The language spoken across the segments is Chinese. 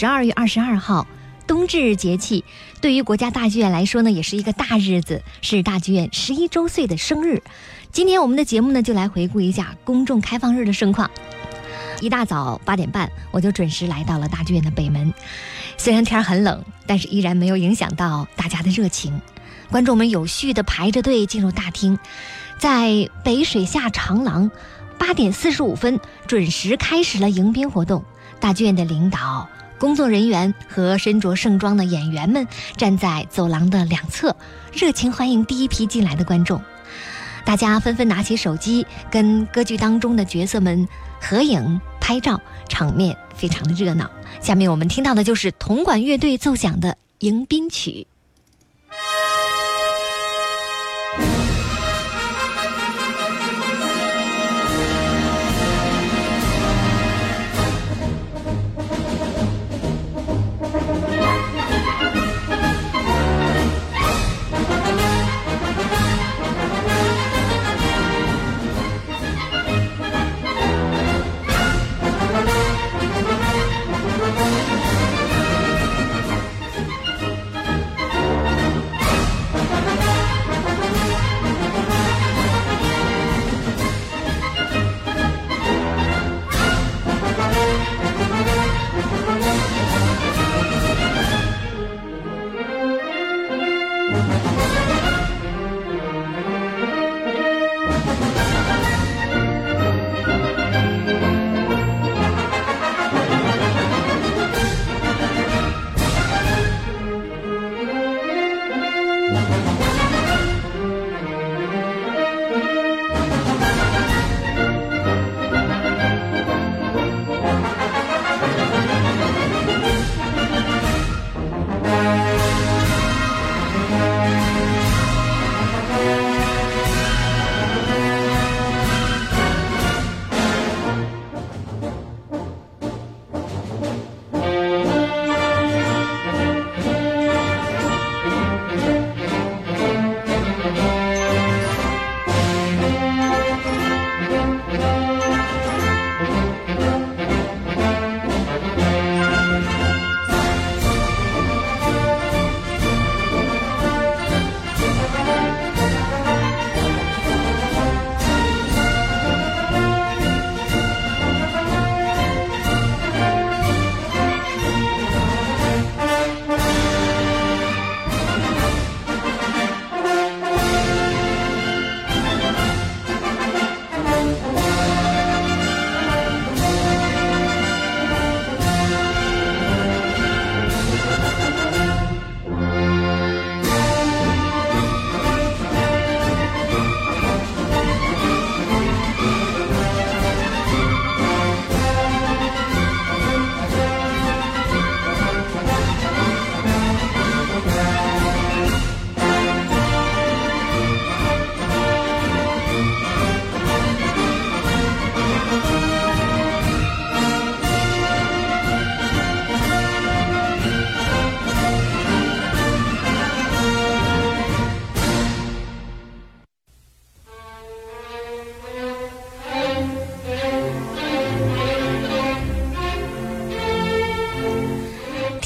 十二月二十二号，冬至节气，对于国家大剧院来说呢，也是一个大日子，是大剧院十一周岁的生日。今天我们的节目呢，就来回顾一下公众开放日的盛况。一大早八点半，我就准时来到了大剧院的北门。虽然天很冷，但是依然没有影响到大家的热情。观众们有序地排着队进入大厅，在北水下长廊，八点四十五分准时开始了迎宾活动。大剧院的领导、工作人员和身着盛装的演员们站在走廊的两侧，热情欢迎第一批进来的观众。大家纷纷拿起手机，跟歌剧当中的角色们合影拍照，场面非常的热闹。下面我们听到的就是铜管乐队奏响的迎宾曲。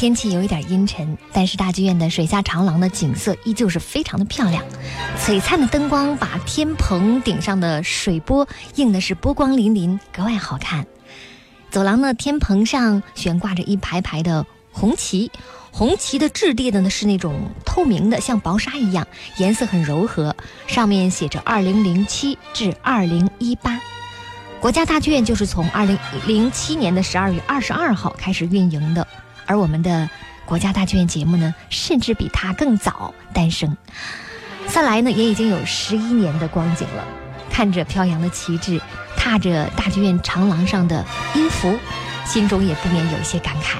天气有一点阴沉，但是大剧院的水下长廊的景色依旧是非常的漂亮。璀璨的灯光把天棚顶上的水波映的是波光粼粼，格外好看。走廊的天棚上悬挂着一排排的红旗，红旗的质地的呢是那种透明的，像薄纱一样，颜色很柔和，上面写着二零零七至二零一八。国家大剧院就是从二零零七年的十二月二十二号开始运营的。而我们的国家大剧院节目呢，甚至比它更早诞生，算来呢也已经有十一年的光景了。看着飘扬的旗帜，踏着大剧院长廊上的音符，心中也不免有一些感慨。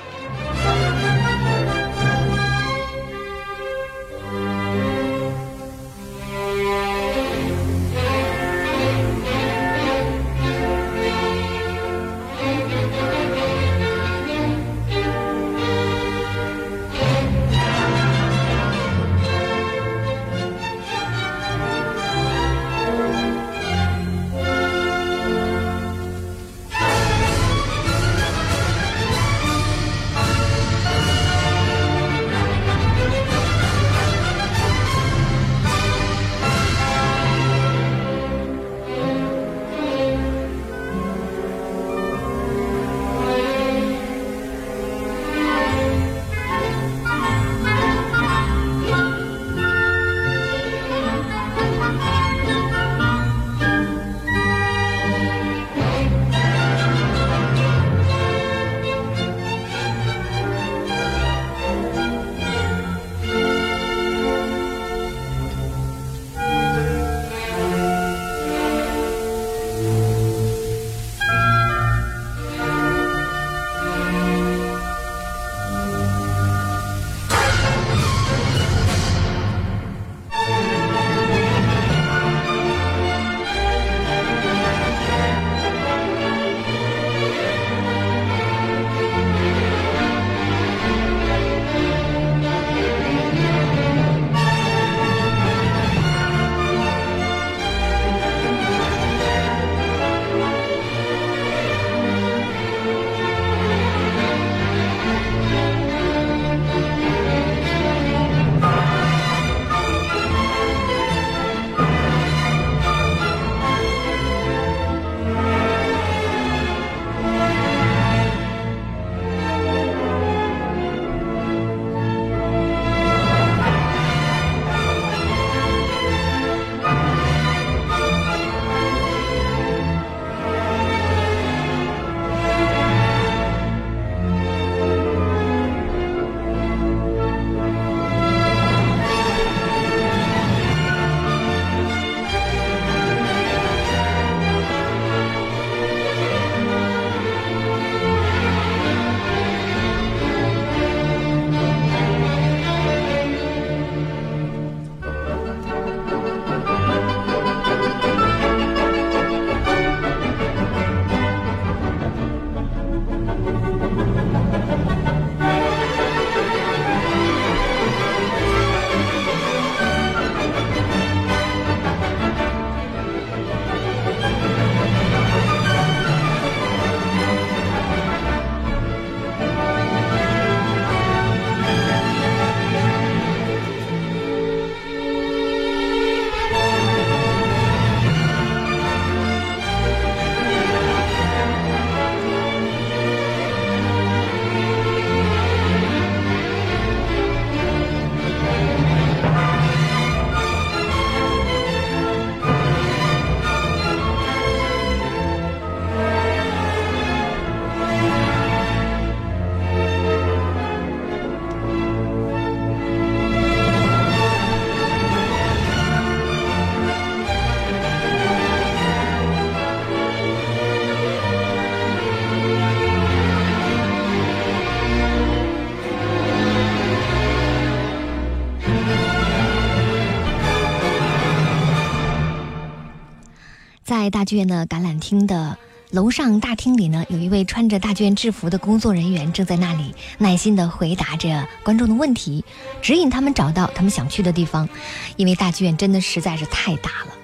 在大剧院的橄榄厅的楼上大厅里呢，有一位穿着大剧院制服的工作人员正在那里耐心地回答着观众的问题，指引他们找到他们想去的地方。因为大剧院真的实在是太大了。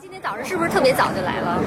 今天早上是不是特别早就来了？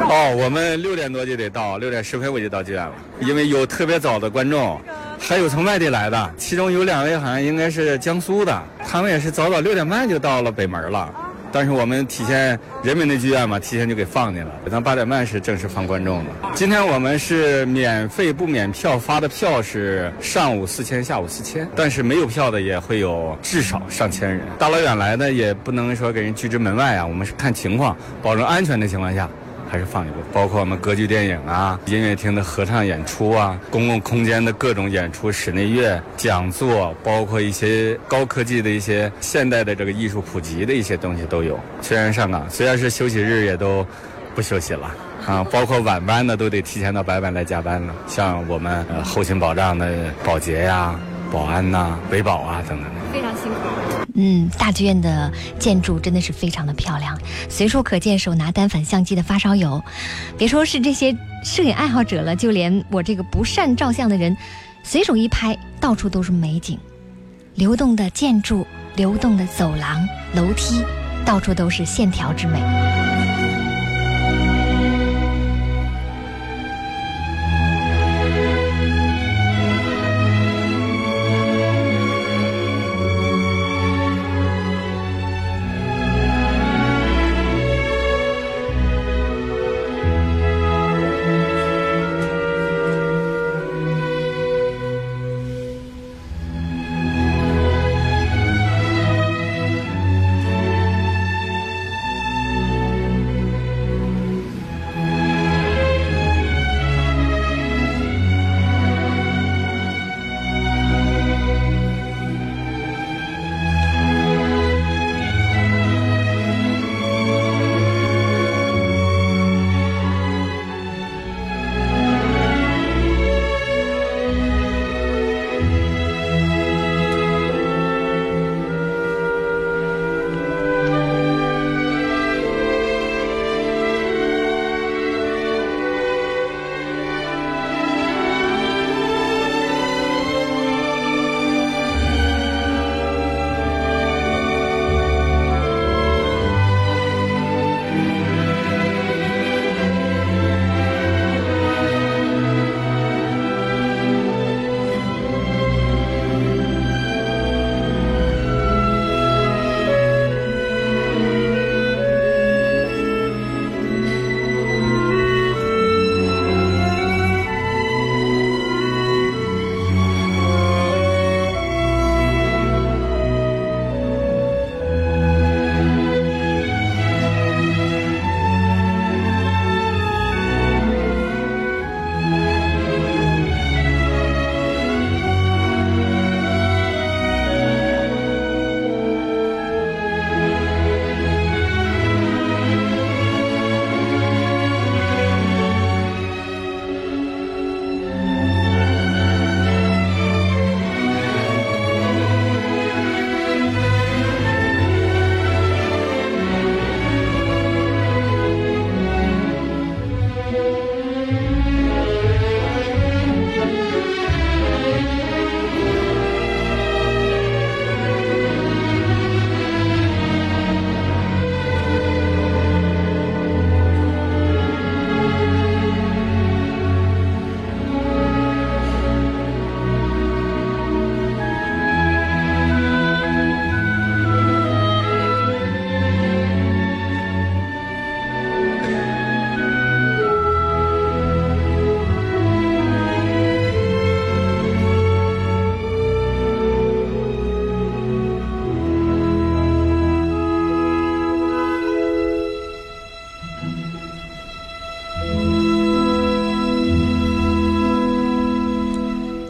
哦，我们六点多就得到，六点十分我就到剧院了，因为有特别早的观众，还有从外地来的，其中有两位好像应该是江苏的，他们也是早早六点半就到了北门了。但是我们体现人民的剧院嘛，提前就给放进了。咱八点半是正式放观众的。今天我们是免费不免票，发的票是上午四千，下午四千。但是没有票的也会有至少上千人。大老远来的也不能说给人拒之门外啊。我们是看情况，保证安全的情况下。还是放一部，包括我们歌剧电影啊、音乐厅的合唱演出啊、公共空间的各种演出、室内乐讲座，包括一些高科技的一些现代的这个艺术普及的一些东西都有。虽然上岗，虽然是休息日，也都不休息了啊。包括晚班的都得提前到白班来加班了。像我们后勤保障的保洁呀、保安呐、维保啊等等，非常辛苦。嗯，大剧院的建筑真的是非常的漂亮，随处可见手拿单反相机的发烧友。别说是这些摄影爱好者了，就连我这个不善照相的人，随手一拍，到处都是美景，流动的建筑，流动的走廊、楼梯，到处都是线条之美。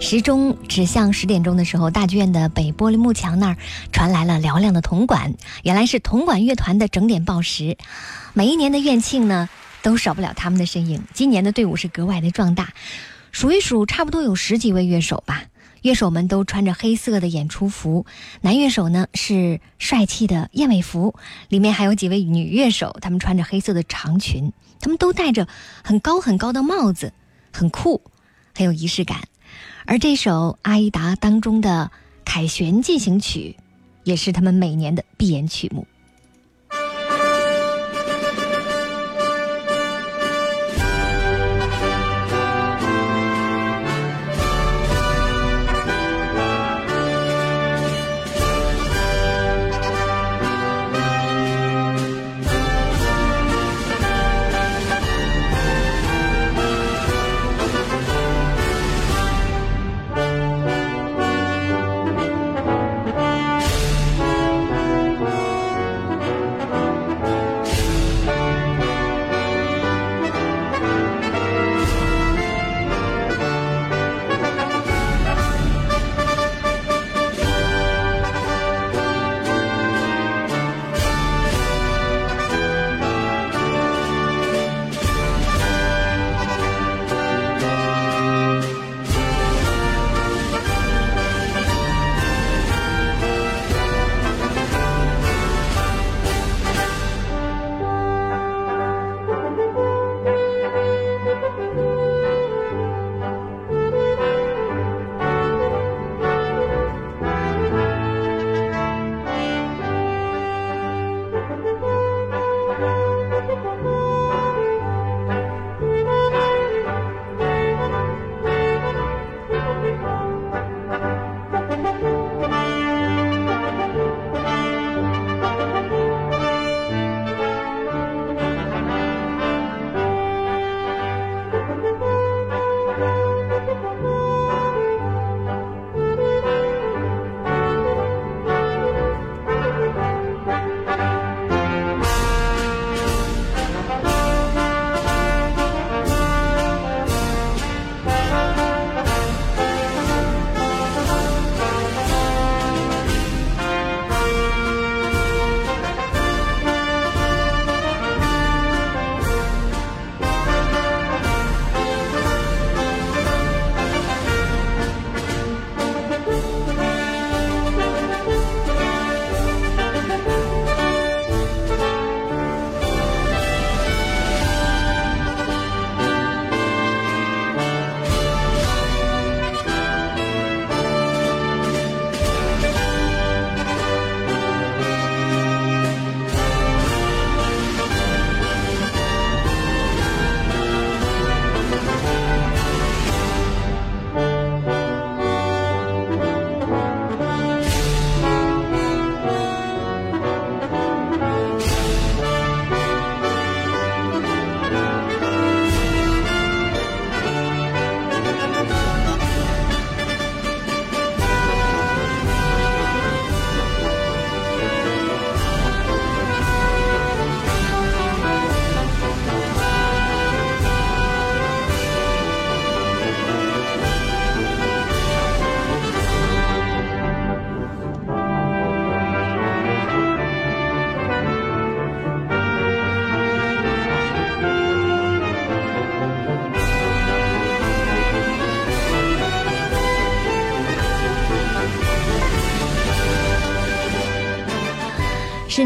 时钟指向十点钟的时候，大剧院的北玻璃幕墙那儿传来了嘹亮的铜管，原来是铜管乐团的整点报时。每一年的院庆呢，都少不了他们的身影。今年的队伍是格外的壮大，数一数，差不多有十几位乐手吧。乐手们都穿着黑色的演出服，男乐手呢是帅气的燕尾服，里面还有几位女乐手，她们穿着黑色的长裙，她们都戴着很高很高的帽子，很酷，很有仪式感。而这首《阿依达》当中的《凯旋进行曲》，也是他们每年的闭演曲目。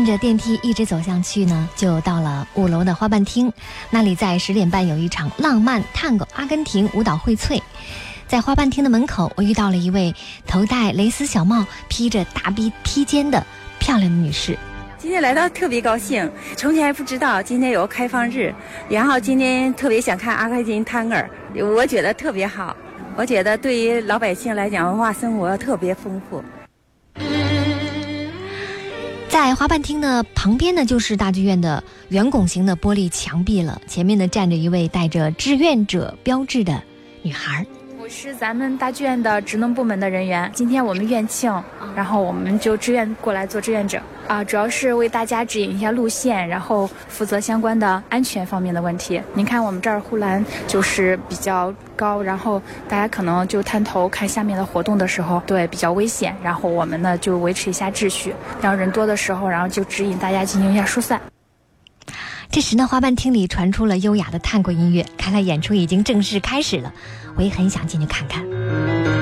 顺着电梯一直走向去呢，就到了五楼的花瓣厅。那里在十点半有一场浪漫探戈阿根廷舞蹈荟萃。在花瓣厅的门口，我遇到了一位头戴蕾丝小帽、披着大逼披肩的漂亮的女士。今天来到特别高兴，从前还不知道今天有个开放日，然后今天特别想看阿根廷探戈，我觉得特别好。我觉得对于老百姓来讲，文化生活特别丰富。在花瓣厅的旁边呢，就是大剧院的圆拱形的玻璃墙壁了。前面呢站着一位带着志愿者标志的女孩。我是咱们大剧院的职能部门的人员。今天我们院庆，然后我们就志愿过来做志愿者啊，主要是为大家指引一下路线，然后负责相关的安全方面的问题。您看我们这儿护栏就是比较高，然后大家可能就探头看下面的活动的时候，对比较危险。然后我们呢就维持一下秩序，然后人多的时候，然后就指引大家进行一下疏散。这时呢，花瓣厅里传出了优雅的探戈音乐，看来演出已经正式开始了。我也很想进去看看。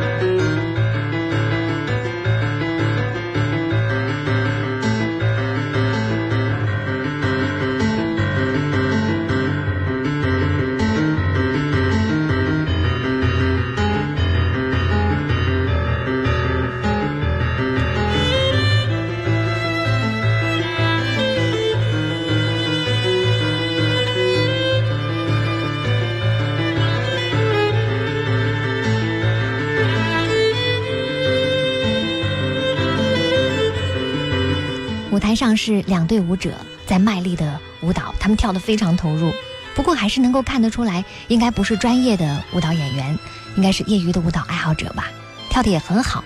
舞台上是两队舞者在卖力的舞蹈，他们跳得非常投入。不过还是能够看得出来，应该不是专业的舞蹈演员，应该是业余的舞蹈爱好者吧，跳得也很好。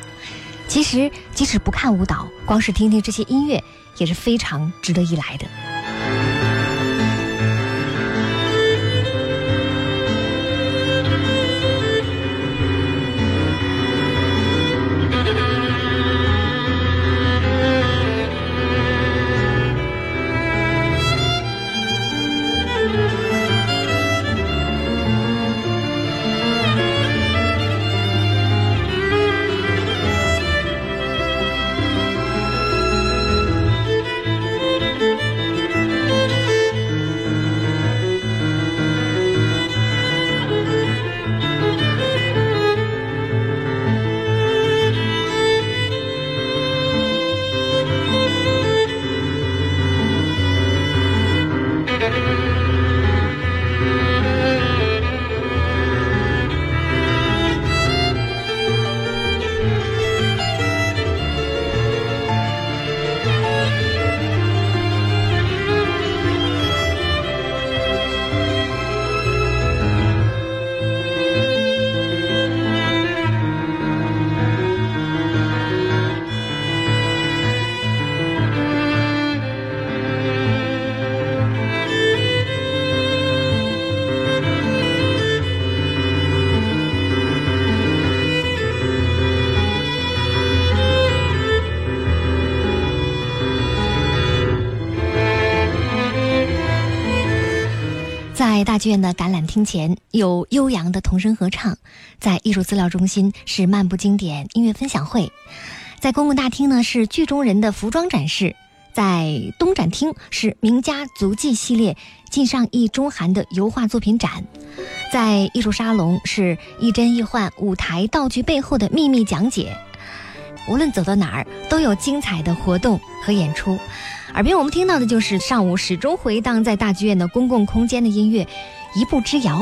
其实即使不看舞蹈，光是听听这些音乐也是非常值得一来的。大剧院的橄榄厅前有悠扬的童声合唱，在艺术资料中心是漫步经典音乐分享会，在公共大厅呢是剧中人的服装展示，在东展厅是名家足迹系列晋上易中韩的油画作品展，在艺术沙龙是一真一幻舞台道具背后的秘密讲解。无论走到哪儿，都有精彩的活动和演出。耳边我们听到的就是上午始终回荡在大剧院的公共空间的音乐，《一步之遥》。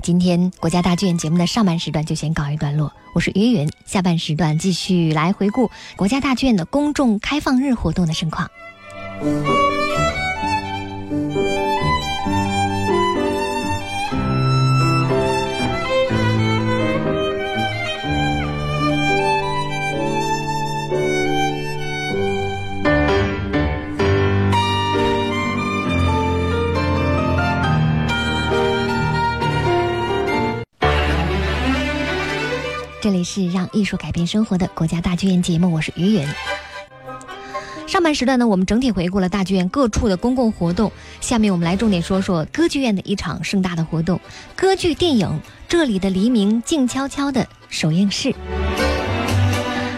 今天国家大剧院节目的上半时段就先告一段落。我是云云，下半时段继续来回顾国家大剧院的公众开放日活动的盛况。这里是让艺术改变生活的国家大剧院节目，我是于云。上半时段呢，我们整体回顾了大剧院各处的公共活动。下面我们来重点说说歌剧院的一场盛大的活动——歌剧电影《这里的黎明静悄悄》的首映式。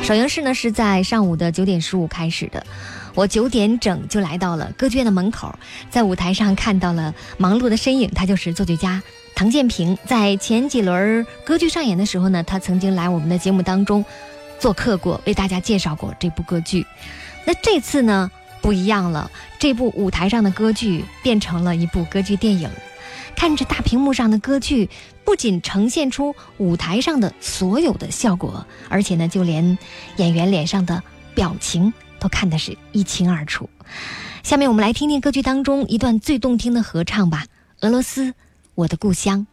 首映式呢是在上午的九点十五开始的。我九点整就来到了歌剧院的门口，在舞台上看到了忙碌的身影，他就是作曲家唐建平。在前几轮歌剧上演的时候呢，他曾经来我们的节目当中做客过，为大家介绍过这部歌剧。那这次呢不一样了，这部舞台上的歌剧变成了一部歌剧电影。看着大屏幕上的歌剧，不仅呈现出舞台上的所有的效果，而且呢，就连演员脸上的表情都看得是一清二楚。下面我们来听听歌剧当中一段最动听的合唱吧，《俄罗斯，我的故乡》。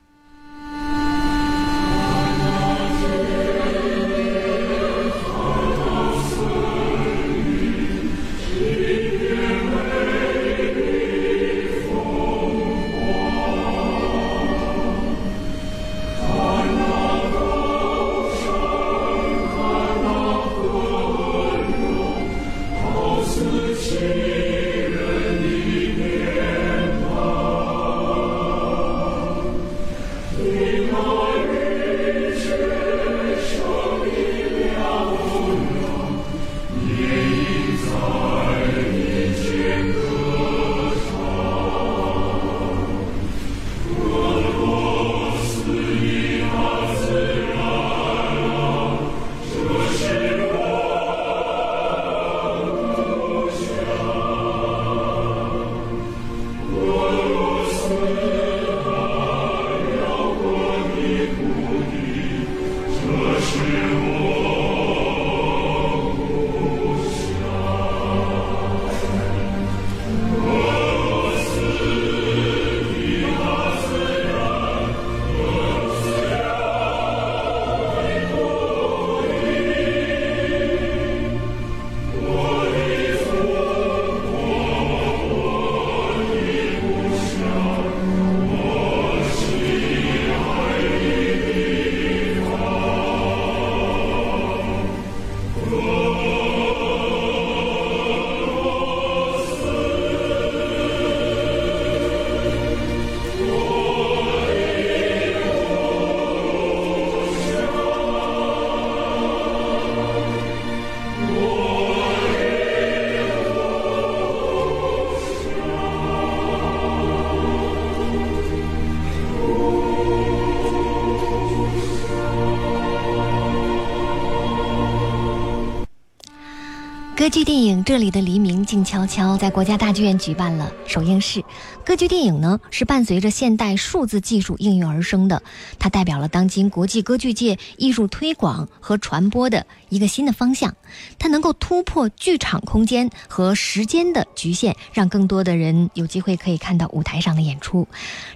歌剧电影《这里的黎明静悄悄》在国家大剧院举办了首映式。歌剧电影呢是伴随着现代数字技术应运而生的，它代表了当今国际歌剧界艺术推广和传播的一个新的方向。它能够突破剧场空间和时间的局限，让更多的人有机会可以看到舞台上的演出。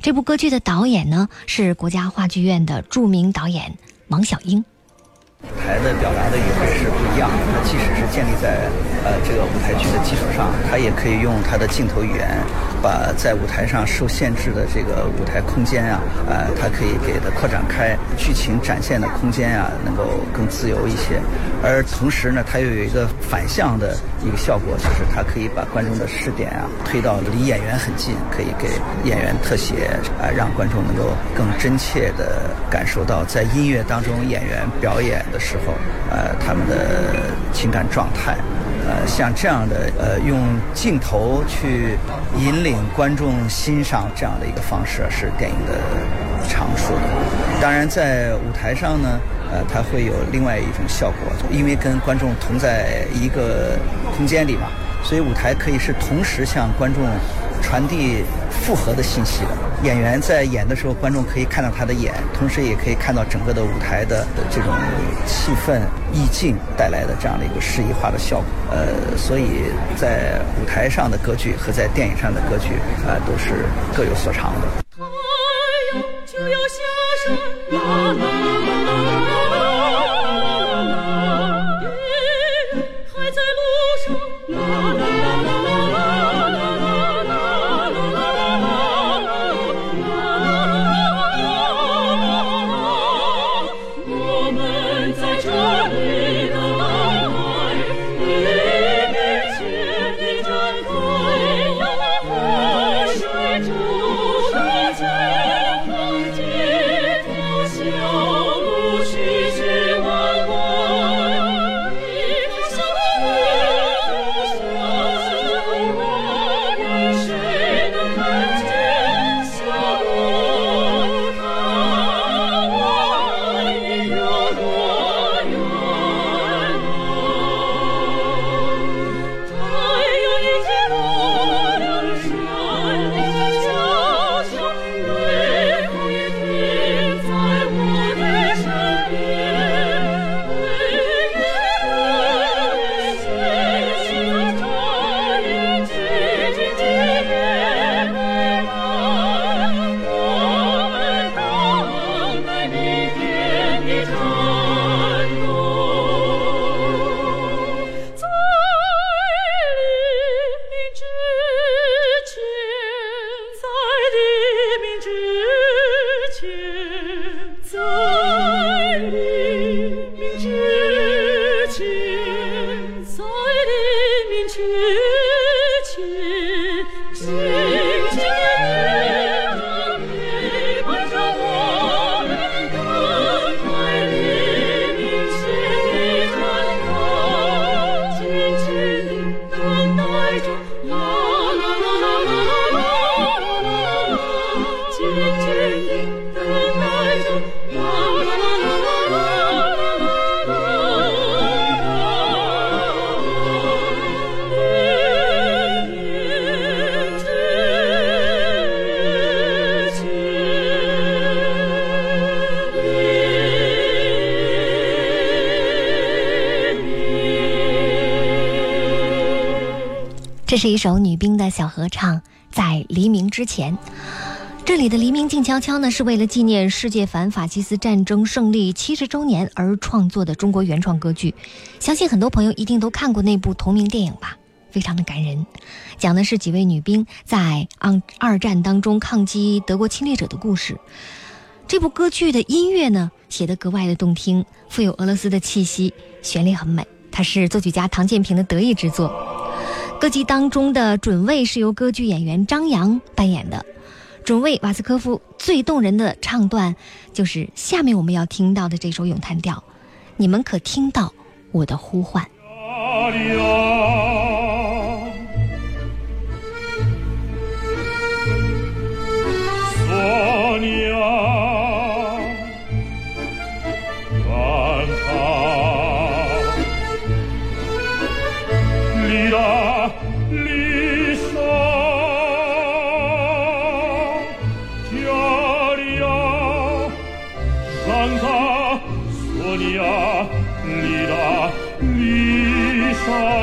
这部歌剧的导演呢是国家话剧院的著名导演王小英。舞台的表达的语言是不一样的，它即使是建立在呃这个舞台剧的基础上，它也可以用它的镜头语言，把在舞台上受限制的这个舞台空间啊，呃，它可以给它扩展开，剧情展现的空间啊，能够更自由一些。而同时呢，它又有一个反向的一个效果，就是它可以把观众的视点啊推到离演员很近，可以给演员特写，啊，让观众能够更真切地感受到在音乐当中演员表演。的时候，呃，他们的情感状态，呃，像这样的，呃，用镜头去引领观众欣赏这样的一个方式，是电影的长处。当然，在舞台上呢，呃，它会有另外一种效果，因为跟观众同在一个空间里嘛，所以舞台可以是同时向观众传递复合的信息的。演员在演的时候，观众可以看到他的眼，同时也可以看到整个的舞台的这种气氛、意境带来的这样的一个诗意化的效果。呃，所以在舞台上的歌剧和在电影上的歌剧，啊，都是各有所长的。太阳就要下山这是一首女兵的小合唱，在黎明之前。这里的黎明静悄悄呢，是为了纪念世界反法西斯战争胜利七十周年而创作的中国原创歌剧。相信很多朋友一定都看过那部同名电影吧，非常的感人，讲的是几位女兵在二二战当中抗击德国侵略者的故事。这部歌剧的音乐呢，写得格外的动听，富有俄罗斯的气息，旋律很美。它是作曲家唐建平的得意之作。歌剧当中的准尉是由歌剧演员张扬扮演的。准尉瓦斯科夫最动人的唱段，就是下面我们要听到的这首咏叹调。你们可听到我的呼唤？fall.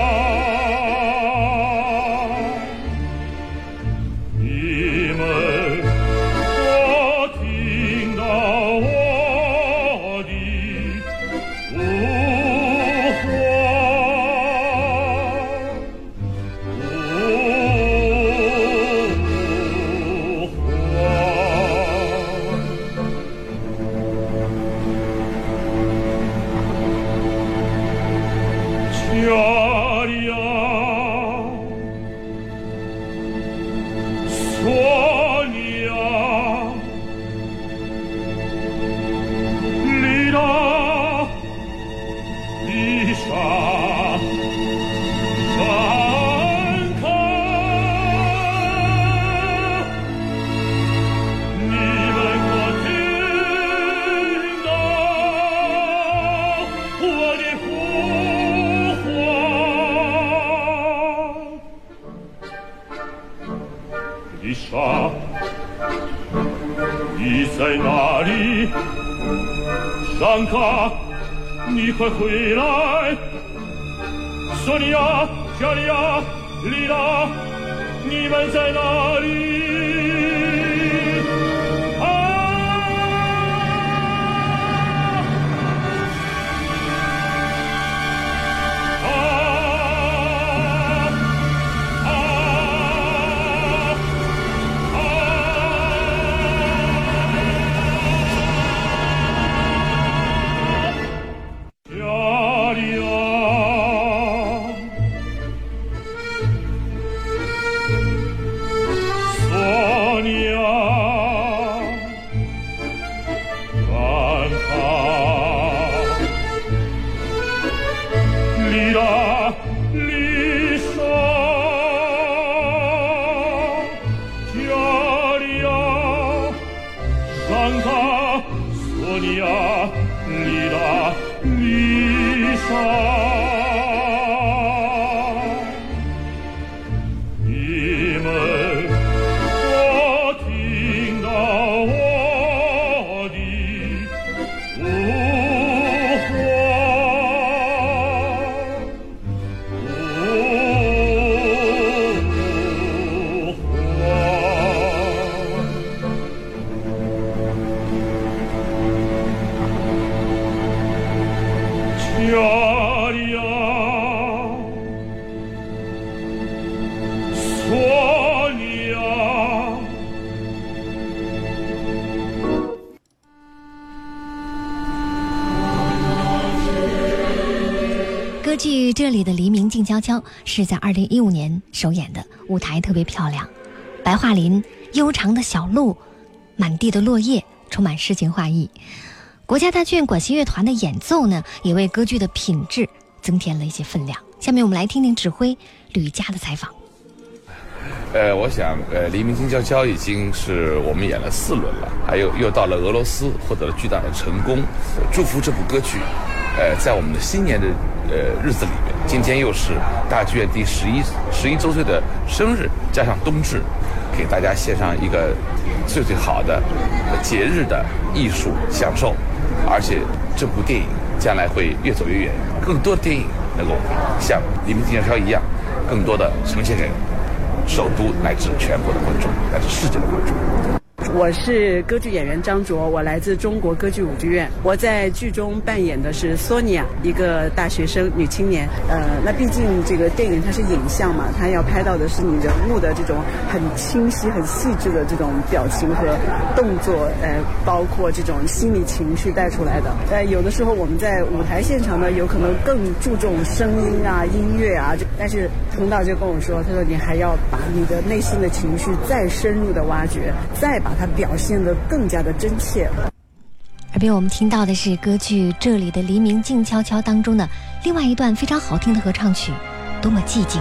剧这里的黎明静悄悄是在二零一五年首演的，舞台特别漂亮，白桦林、悠长的小路、满地的落叶，充满诗情画意。国家大剧院管弦乐团的演奏呢，也为歌剧的品质增添了一些分量。下面我们来听听指挥吕嘉的采访。呃，我想，呃，黎明静悄悄已经是我们演了四轮了，还有又到了俄罗斯获得了巨大的成功，祝福这部歌曲。呃，在我们的新年的呃日子里面，今天又是大剧院第十一十一周岁的生日，加上冬至，给大家献上一个最最好的节日的艺术享受。而且这部电影将来会越走越远，更多的电影能够像《黎明静悄悄》一样，更多的呈现给首都乃至全国的观众，乃至世界的观众。我是歌剧演员张卓，我来自中国歌剧舞剧院。我在剧中扮演的是索尼娅，一个大学生女青年。呃，那毕竟这个电影它是影像嘛，它要拍到的是你人物的这种很清晰、很细致的这种表情和动作，呃，包括这种心理情绪带出来的。呃，有的时候我们在舞台现场呢，有可能更注重声音啊、音乐啊，但是佟导就跟我说，他说你还要把你的内心的情绪再深入的挖掘，再把。把它表现得更加的真切。耳边我们听到的是歌剧《这里的黎明静悄悄》当中的另外一段非常好听的合唱曲，《多么寂静》。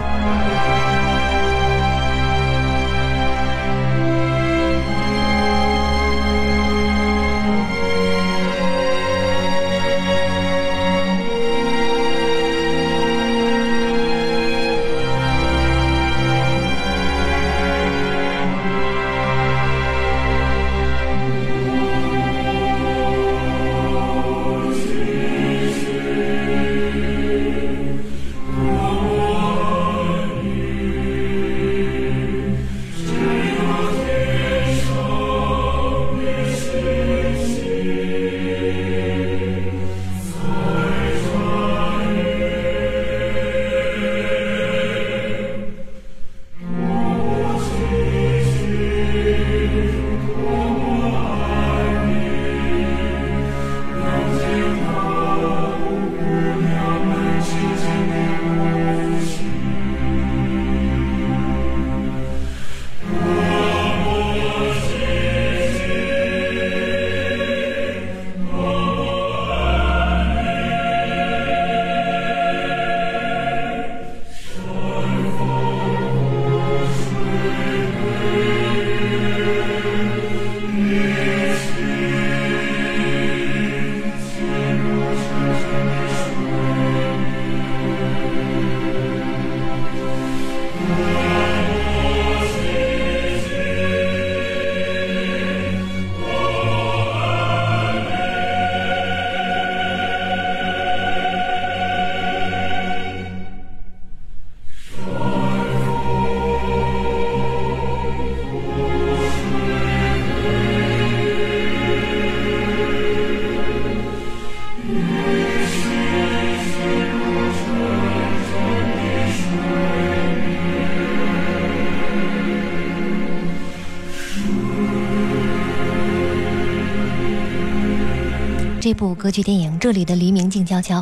部歌剧电影《这里的黎明静悄悄》，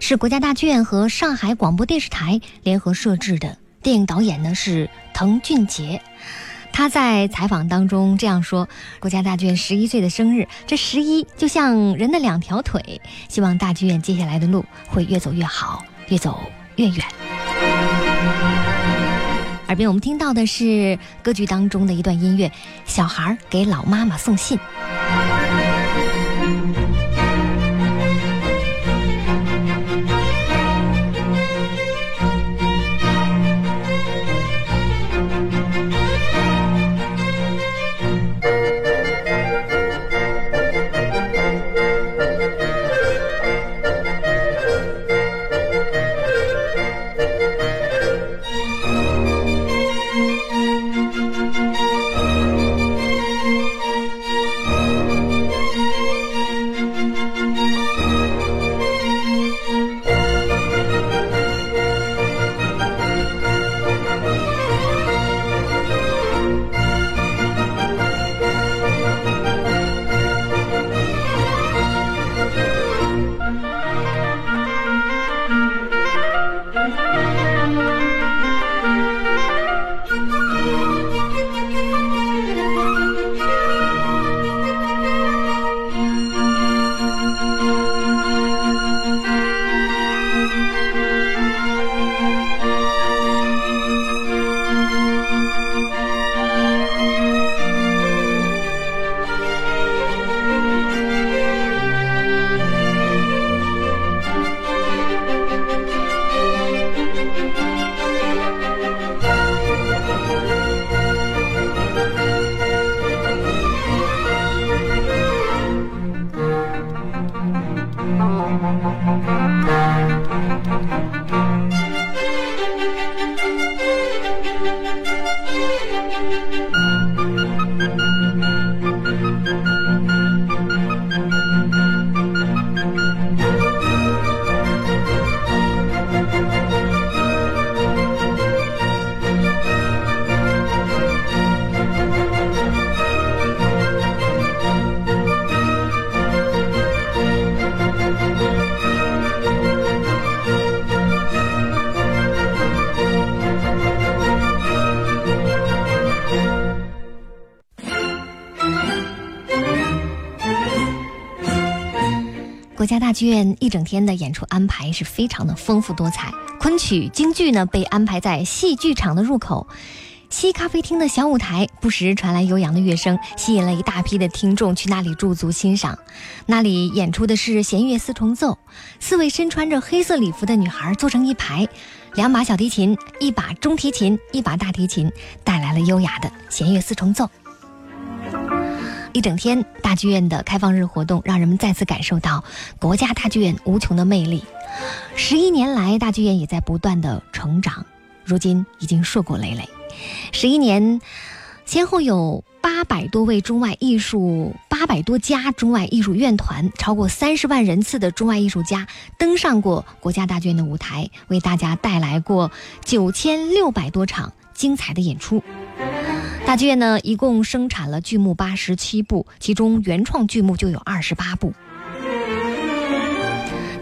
是国家大剧院和上海广播电视台联合摄制的。电影导演呢是滕俊杰，他在采访当中这样说：“国家大剧院十一岁的生日，这十一就像人的两条腿，希望大剧院接下来的路会越走越好，越走越远。”耳边我们听到的是歌剧当中的一段音乐，《小孩给老妈妈送信》。Thank you. 剧院一整天的演出安排是非常的丰富多彩。昆曲、京剧呢被安排在戏剧场的入口，西咖啡厅的小舞台不时传来悠扬的乐声，吸引了一大批的听众去那里驻足欣赏。那里演出的是弦乐四重奏，四位身穿着黑色礼服的女孩坐成一排，两把小提琴，一把中提琴，一把大提琴，带来了优雅的弦乐四重奏。一整天，大剧院的开放日活动让人们再次感受到国家大剧院无穷的魅力。十一年来，大剧院也在不断的成长，如今已经硕果累累。十一年，先后有八百多位中外艺术、八百多家中外艺术院团，超过三十万人次的中外艺术家登上过国家大剧院的舞台，为大家带来过九千六百多场精彩的演出。大剧院呢，一共生产了剧目八十七部，其中原创剧目就有二十八部。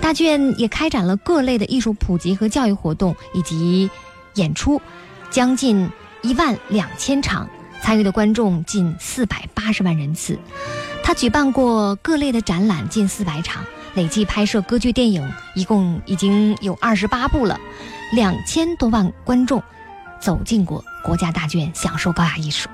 大剧院也开展了各类的艺术普及和教育活动以及演出，将近一万两千场，参与的观众近四百八十万人次。他举办过各类的展览近四百场，累计拍摄歌剧电影一共已经有二十八部了，两千多万观众走进过国家大剧院，享受高雅艺术。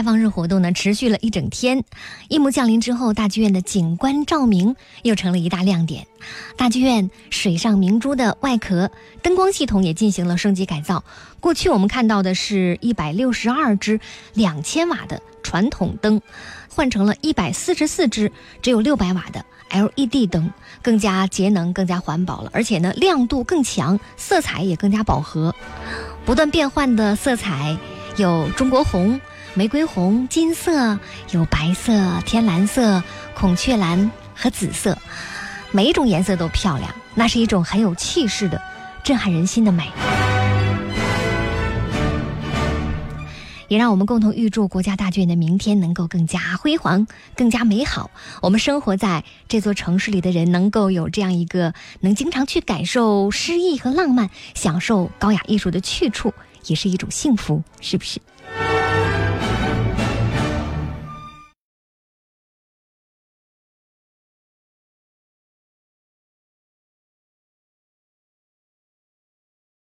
开放日活动呢，持续了一整天。夜幕降临之后，大剧院的景观照明又成了一大亮点。大剧院水上明珠的外壳、灯光系统也进行了升级改造。过去我们看到的是一百六十二只两千瓦的传统灯，换成了一百四十四只只有六百瓦的 LED 灯，更加节能、更加环保了。而且呢，亮度更强，色彩也更加饱和。不断变换的色彩有中国红。玫瑰红、金色，有白色、天蓝色、孔雀蓝和紫色，每一种颜色都漂亮，那是一种很有气势的、震撼人心的美。也让我们共同预祝国家大剧院的明天能够更加辉煌、更加美好。我们生活在这座城市里的人，能够有这样一个能经常去感受诗意和浪漫、享受高雅艺术的去处，也是一种幸福，是不是？